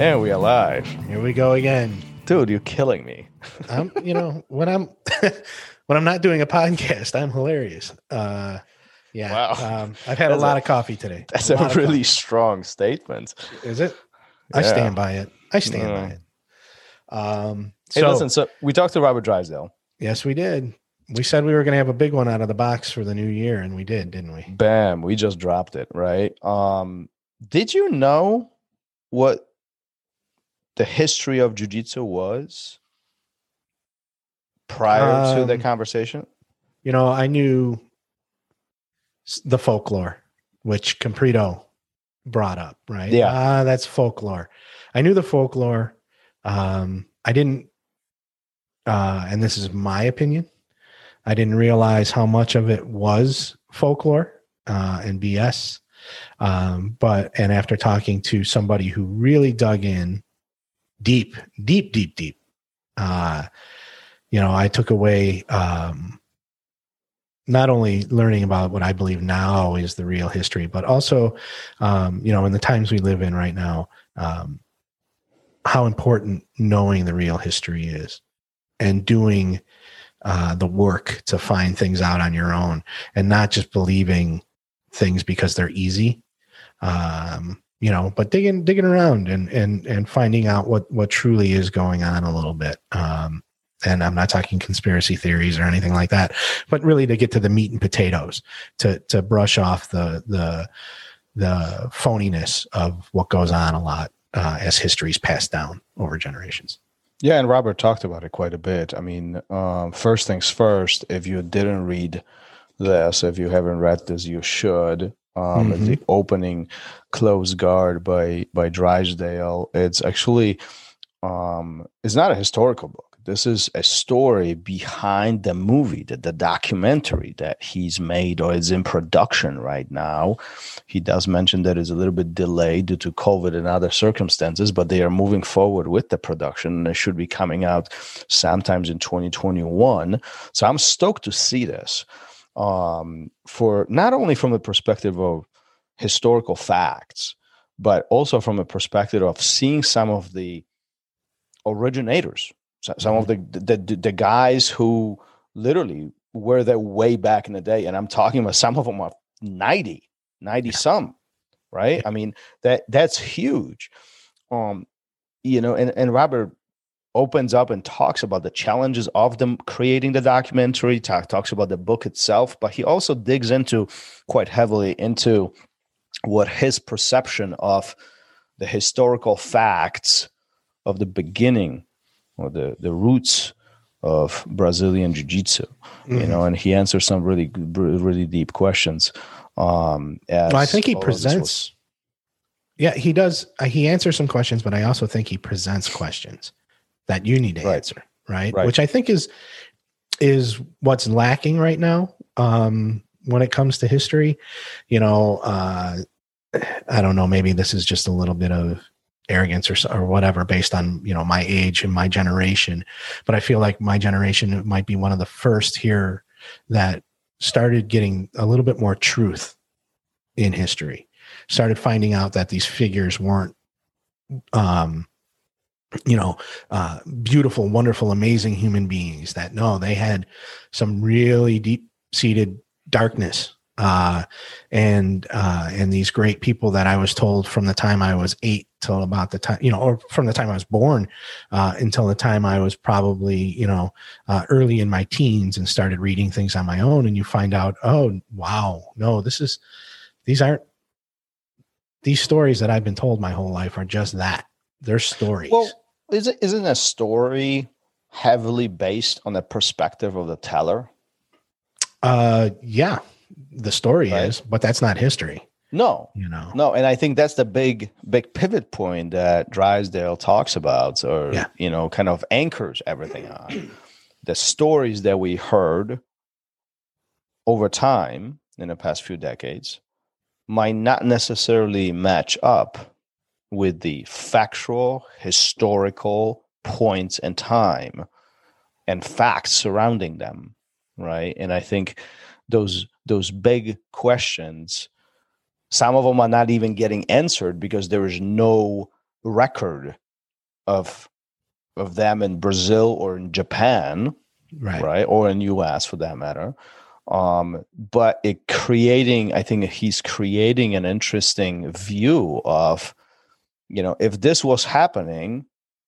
And we are live. Here we go again. Dude, you're killing me. I'm, you know, when I'm when I'm not doing a podcast, I'm hilarious. Uh yeah. Wow. Um, I've had a lot a- of coffee today. That's a, of really strong statement. is it? I stand by it. I stand by it. Um Hey, so listen, so we talked to Robert Drysdale. yes, we did. We said we were gonna have a big one out of the box for the new year, and we did, didn't we? Bam, we just dropped it, right? Um, did you know what the history of jiu-jitsu was prior to the Um, conversation? You know, I knew the folklore, which Comprito brought up, right? Yeah. Ah, that's folklore. I knew the folklore. Um, I didn't, uh, and this is my opinion. I didn't realize how much of it was folklore uh, and BS. Um, but and after talking to somebody who really dug in deep, deep, deep, deep, uh, you know, I took away um, not only learning about what I believe now is the real history, but also, um, you know, in the times we live in right now, um, how important knowing the real history is and doing uh, the work to find things out on your own and not just believing things because they're easy. Um, you know, but digging digging around and and and finding out what what truly is going on a little bit. Um, and I'm not talking conspiracy theories or anything like that, but really to get to the meat and potatoes, to to brush off the the the phoniness of what goes on a lot uh, as history's passed down over generations. Yeah, and Robert talked about it quite a bit. I mean, um, first things first, if you didn't read this, if you haven't read this, you should. Um, Mhm. The opening Closed Guard by by Drysdale. It's actually um, it's not a historical book. This is a story behind the movie, the, the documentary that he's made or is in production right now. He does mention that it's a little bit delayed due to COVID and other circumstances, but they are moving forward with the production and it should be coming out sometimes in 2021. So I'm stoked to see this um, for not only from the perspective of historical facts, but also from a perspective of seeing some of the originators, some of the, the the the guys who literally were there way back in the day, and I'm talking about some of them are 90, 90 some, right? I mean that that's huge. Um, you know, and and Robert opens up and talks about the challenges of them creating the documentary talk, talks about the book itself but he also digs into quite heavily into what his perception of the historical facts of the beginning or the the roots of Brazilian jiu-jitsu Mm-hmm. you know and he answers some really really deep questions um as Well, I think he presents. Yeah, he does. Uh, he answers some questions, but I also think he presents questions that you need to Right. answer, right? Right. Which I think is is what's lacking right now um, when it comes to history. You know, uh, I don't know. Maybe this is just a little bit of arrogance or or whatever based on you know my age and my generation, but I feel like my generation might be one of the first here that started getting a little bit more truth in history started finding out that these figures weren't um you know uh beautiful wonderful amazing human beings that no they had some really deep seated darkness uh and uh and these great people that i was told from the time i was 8 till about the time you know or from the time i was born uh until the time i was probably you know uh early in my teens and started reading things on my own and you find out oh wow no this is these aren't these stories that I've been told my whole life are just that. They're stories. Well, is it isn't a story heavily based on the perspective of the teller? uh yeah, the story Right. is, but that's not history, No, you know. no, and I think that's the big big pivot point that Drysdale talks about, or Yeah. you know, kind of anchors everything on the stories that we heard over time in the past few decades might not necessarily match up with the factual historical points and time and facts surrounding them right? And i think those those big questions some of them are not even getting answered because there is no record of of them in brazil or in japan right. right? Or in us for that matter. Um, but it creating i think he's creating an interesting view of you know if this was happening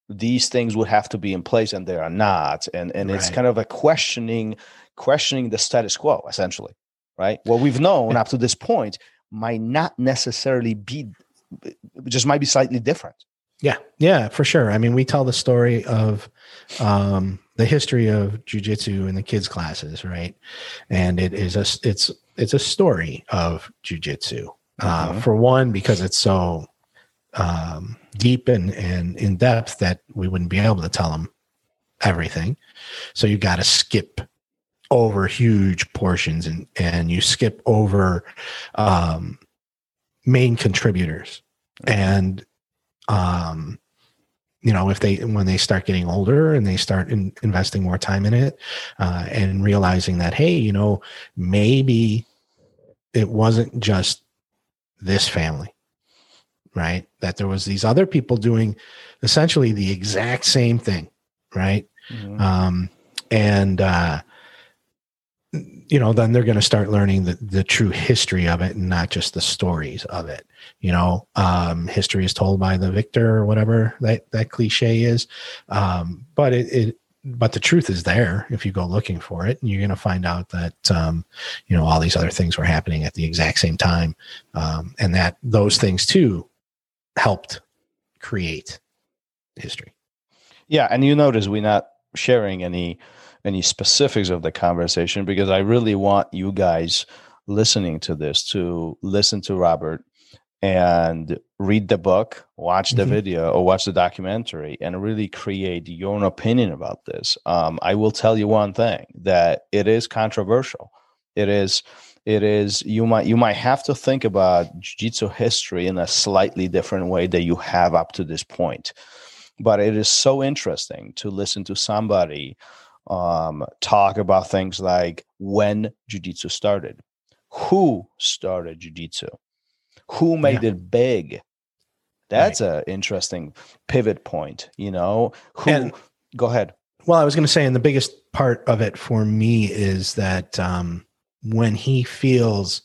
these things would have to be in place and they are not and and it's kind of a questioning questioning the status quo essentially right what we've known up to this point might not necessarily be just might be slightly different Yeah, yeah, for sure. I mean, we tell the story of um, the history of jujitsu in the kids' classes, right? And it is a it's it's a story of jujitsu. Uh, Mhm. For one, because it's so um, deep and and in depth that we wouldn't be able to tell them everything. So you got to skip over huge portions and and you skip over um, main contributors. And um you know if they when they start getting older and they start in, investing more time in it uh, and realizing that hey you know maybe it wasn't just this family right? That there was these other people doing essentially the exact same thing right? Um, and uh, you know then they're going to start learning the, the true history of it and not just the stories of it you know? Um, history is told by the victor or whatever that that cliche is. Um, but it, it but the truth is there if you go looking for it. And you're going to find out that um, you know all these other things were happening at the exact same time. Um, and that those things too helped create history Yeah, and you notice we're not sharing any any specifics of the conversation because I really want you guys listening to this to listen to Robert and read the book, watch the Mhm. video, or watch the documentary, and really create your own opinion about this. Um, I will tell you one thing that it is controversial. It is it is you might you might have to think about jiu-jitsu history in a slightly different way that you have up to this point. But it is so interesting to listen to somebody um, talk about things like when jiu-jitsu started who started jiu-jitsu who made it big. That's an interesting pivot point you know? Who And- go ahead. Well, I was going to say, and the biggest part of it for me is that um, when he feels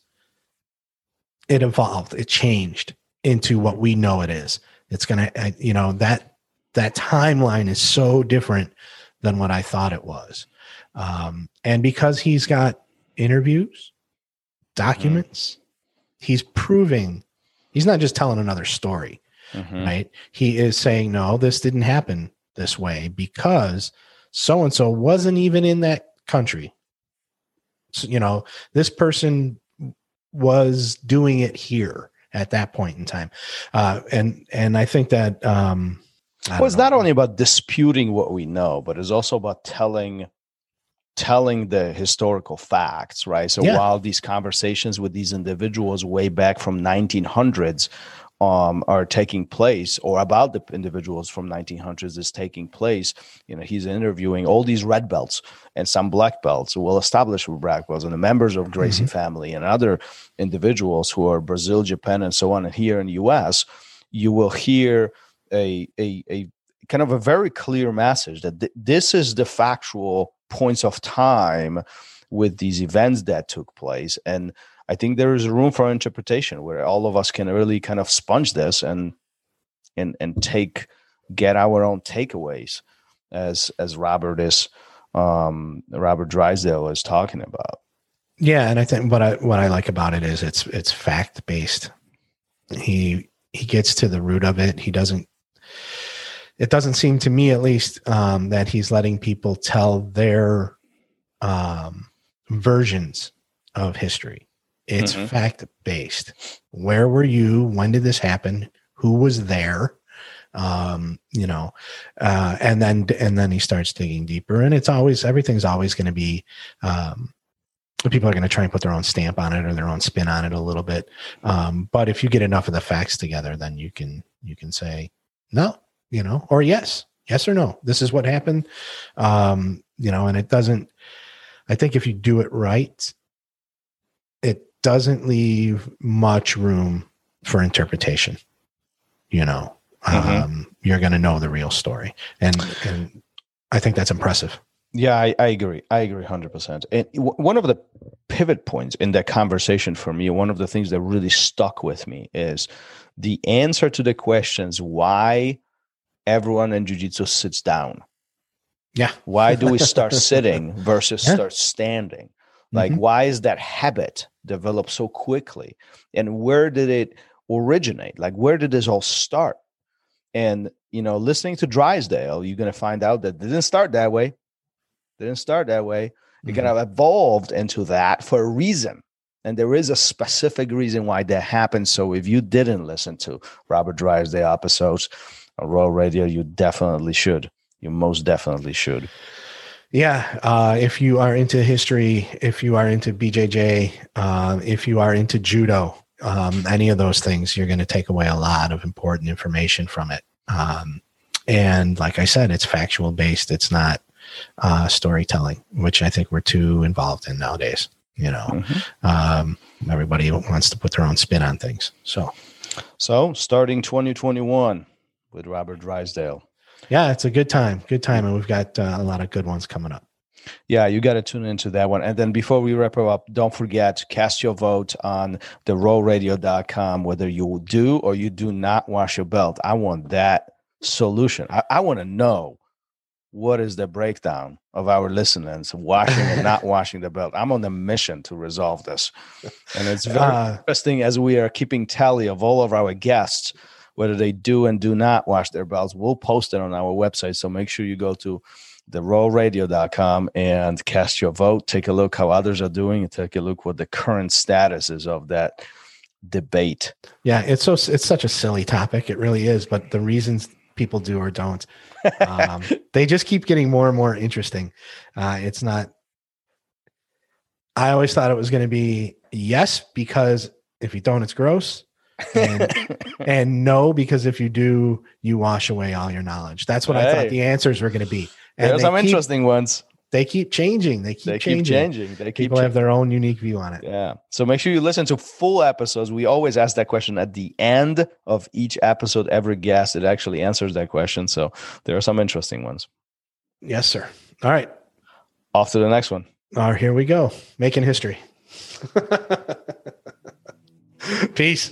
it evolved, it changed into what we know it is. It's going to, you know, that that timeline is so different than what I thought it was. Um, and because he's got interviews, documents, he's proving he's not just telling another story Mhm. right? He is saying, no, this didn't happen this way because so and so wasn't even in that country. So, you know, this person was doing it here at that point in time. Uh, and, and I think that, um, well it's know. not only about disputing what we know but it's also about telling telling the historical facts right so Yeah. while these conversations with these individuals way back from 1900s um, are taking place or about the individuals from 1900s is taking place. You know he's interviewing all these red belts and some black belts well established with black belts and the members of gracie family and other individuals who are brazil japan and so on and here in the us you will hear a, a, a kind of a very clear message that th- this is the factual points of time with these events that took place and i think there is room for interpretation where all of us can really kind of sponge this and and and take get our own takeaways as as robert is um robert drysdale is talking about Yeah, and I think what I what I like about it is it's it's fact based. He he gets to the root of it. He doesn't. It doesn't seem to me, at least, um, that he's letting people tell their um, versions of history. It's Mhm. fact based. Where were you? When did this happen? Who was there? Um, you know, uh, and then and then he starts digging deeper, and it's always everything's always going to be um, people are going to try and put their own stamp on it or their own spin on it a little bit um, but if you get enough of the facts together then you can you can say no you know or yes Yes or no? This is what happened. Um, you know, and it doesn't, I think if you do it right, doesn't leave much room for interpretation. You know, Mhm. um, you're going to know the real story. And, and I think that's impressive. Yeah, I, I agree. I agree 100%. And w- one of the pivot points in that conversation for me, one of the things that really stuck with me is the answer to the questions why everyone in jiu-jitsu sits down. Yeah. Why do we start sitting versus Yeah. start standing? Like, Mhm. why is that habit developed so quickly? And where did it originate? Like, where did this all start? And, you know, listening to Drysdale, you're going to find out that it didn't start that way. Didn't start that way. It kind of evolved into that for a reason. And there is a specific reason why that happened. So if you didn't listen to Robert Drysdale episodes on Raw Radio, you definitely should. You most definitely should. Yeah, uh, if you are into history, if you are into BJJ, um, if you are into judo, um, any of those things, you're going to take away a lot of important information from it. Um, and like I said, it's factual based. It's not uh, storytelling, which I think we're too involved in nowadays. You know, Mhm. um, everybody wants to put their own spin on things. So So starting 2021 with Robert Drysdale. Yeah, it's a good time. Good time, and we've got uh, a lot of good ones coming up. Yeah, you got to tune into that one. And then before we wrap up, don't forget to cast your vote on the rolradio.com, whether you do or you do not wash your belt. I want that solution. I, I want to know what is the breakdown of our listeners washing and not washing the belt. I'm on a mission to resolve this. And it's very Uh, interesting as we are keeping tally of all of our guests, whether they do and do not wash their belts. We'll post it on our website. So make sure you go to therolradio.com and cast your vote. Take a look how others are doing and take a look what the current status is of that debate. Yeah, it's so it's such a silly topic. It really is, but the reasons people do or don't, um, they just keep getting more and more interesting. Uh, it's not. I always thought it was going to be yes because if you don't, it's gross, and, and no because if you do, you wash away all your knowledge. That's what I thought the answers were going to be. And There's some keep, interesting ones. They keep changing. They keep They changing. keep changing. They keep People have their own unique view on it. Yeah. So make sure you listen to full episodes. We always ask that question at the end of each episode. Every guest, it actually answers that question. So there are some interesting ones. Yes, sir. All right. Off to the next one. All right, here we go. Making history. Peace.